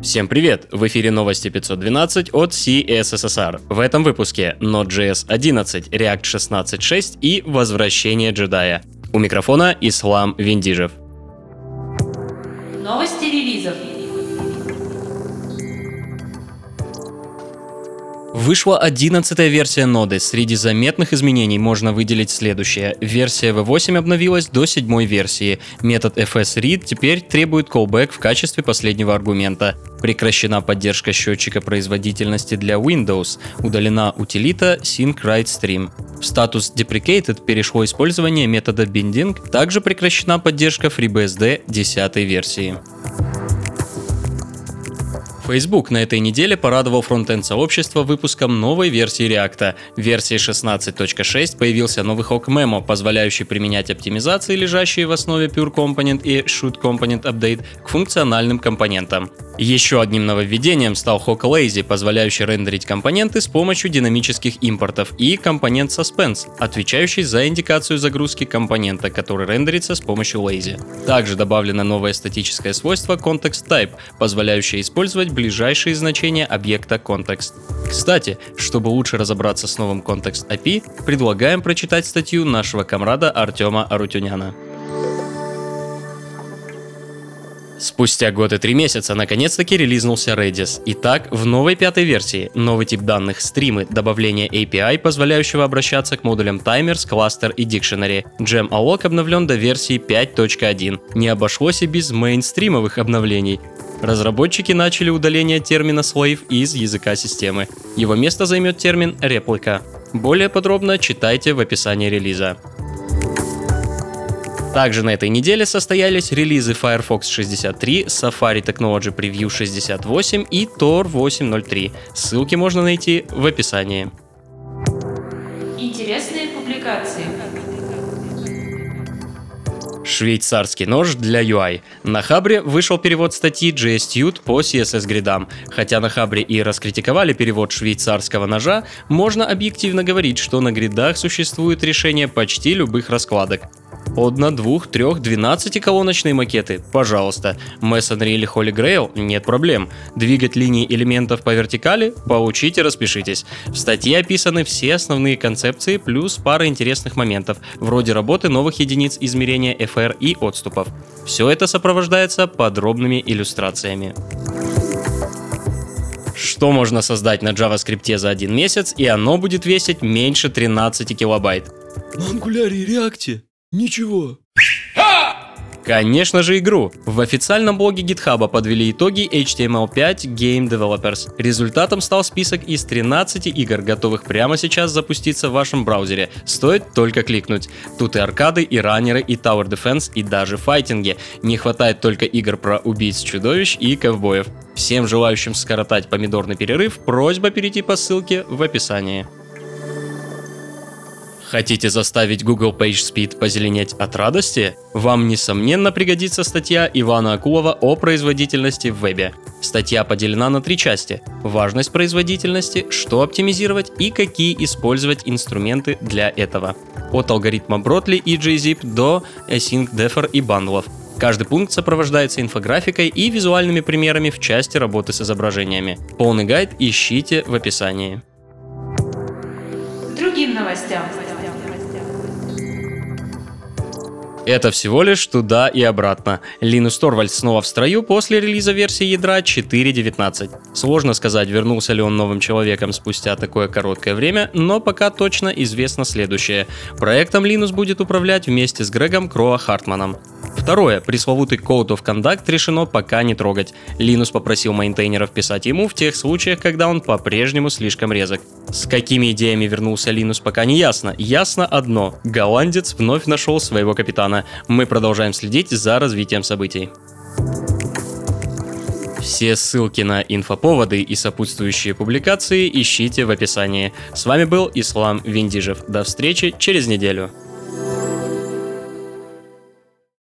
Всем привет! В эфире новости 512 от CSSR. В этом выпуске Node.js 11, React 16.6 и возвращение джедая. У микрофона Ислам Виндижев. Вышла 11 версия ноды. Среди заметных изменений можно выделить следующее. Версия V8 обновилась до седьмой версии. Метод fsRead теперь требует callback в качестве последнего аргумента. Прекращена поддержка счетчика производительности для Windows. Удалена утилита SyncWriteStream. В статус Deprecated перешло использование метода Binding. Также прекращена поддержка FreeBSD 10 версии. Facebook на этой неделе порадовал фронтенд сообщества выпуском новой версии React. В версии 16.6 появился новый хок Memo, позволяющий применять оптимизации, лежащие в основе Pure Component и Should Component Update, к функциональным компонентам. Еще одним нововведением стал Hawk Lazy, позволяющий рендерить компоненты с помощью динамических импортов, и компонент Suspense, отвечающий за индикацию загрузки компонента, который рендерится с помощью Lazy. Также добавлено новое статическое свойство Context Type, позволяющее использовать ближайшие значения объекта Context. Кстати, чтобы лучше разобраться с новым Context API, предлагаем прочитать статью нашего комрада Артема Арутюняна. Спустя год и три месяца наконец-таки релизнулся Redis. Итак, в новой пятой версии новый тип данных стримы, добавление API, позволяющего обращаться к модулям Timers, Cluster и Dictionary. Gem Alloc обновлен до версии 5.1. Не обошлось и без мейнстримовых обновлений. Разработчики начали удаление термина slave из языка системы. Его место займет термин реплика. Более подробно читайте в описании релиза. Также на этой неделе состоялись релизы Firefox 63, Safari Technology Preview 68 и Tor 8.03. Ссылки можно найти в описании. Интересные публикации. Швейцарский нож для UI. На Хабре вышел перевод статьи JSTUde по CSS гридам. Хотя на Хабре и раскритиковали перевод швейцарского ножа, можно объективно говорить, что на гридах существует решение почти любых раскладок. Одна, двух, трех, 12 колоночные макеты, пожалуйста. Masonry или Holy Grail, нет проблем. Двигать линии элементов по вертикали, получите, распишитесь. В статье описаны все основные концепции, плюс пара интересных моментов, вроде работы новых единиц измерения FR и отступов. Все это сопровождается подробными иллюстрациями. Что можно создать на JavaScript за один месяц, и оно будет весить меньше 13 килобайт? На Angular и React Ничего. Конечно же игру. В официальном блоге GitHub подвели итоги HTML5 Game Developers. Результатом стал список из 13 игр, готовых прямо сейчас запуститься в вашем браузере. Стоит только кликнуть. Тут и аркады, и раннеры, и Tower Defense, и даже файтинги. Не хватает только игр про убийц чудовищ и ковбоев. Всем желающим скоротать помидорный перерыв, просьба перейти по ссылке в описании. Хотите заставить Google PageSpeed позеленеть от радости? Вам, несомненно, пригодится статья Ивана Акулова о производительности в вебе. Статья поделена на три части. Важность производительности, что оптимизировать и какие использовать инструменты для этого. От алгоритма Бротли и JZip до Async Defer и бандлов. Каждый пункт сопровождается инфографикой и визуальными примерами в части работы с изображениями. Полный гайд ищите в описании. Другим новостям. Это всего лишь туда и обратно. Линус Торвальд снова в строю после релиза версии ядра 4.19. Сложно сказать, вернулся ли он новым человеком спустя такое короткое время, но пока точно известно следующее. Проектом Linux будет управлять вместе с Грегом Кроа Хартманом. Второе. Пресловутый Code of Conduct решено пока не трогать. Линус попросил мейнтейнеров писать ему в тех случаях, когда он по-прежнему слишком резок. С какими идеями вернулся Линус пока не ясно. Ясно одно. Голландец вновь нашел своего капитана. Мы продолжаем следить за развитием событий. Все ссылки на инфоповоды и сопутствующие публикации ищите в описании. С вами был Ислам Виндижев. До встречи через неделю.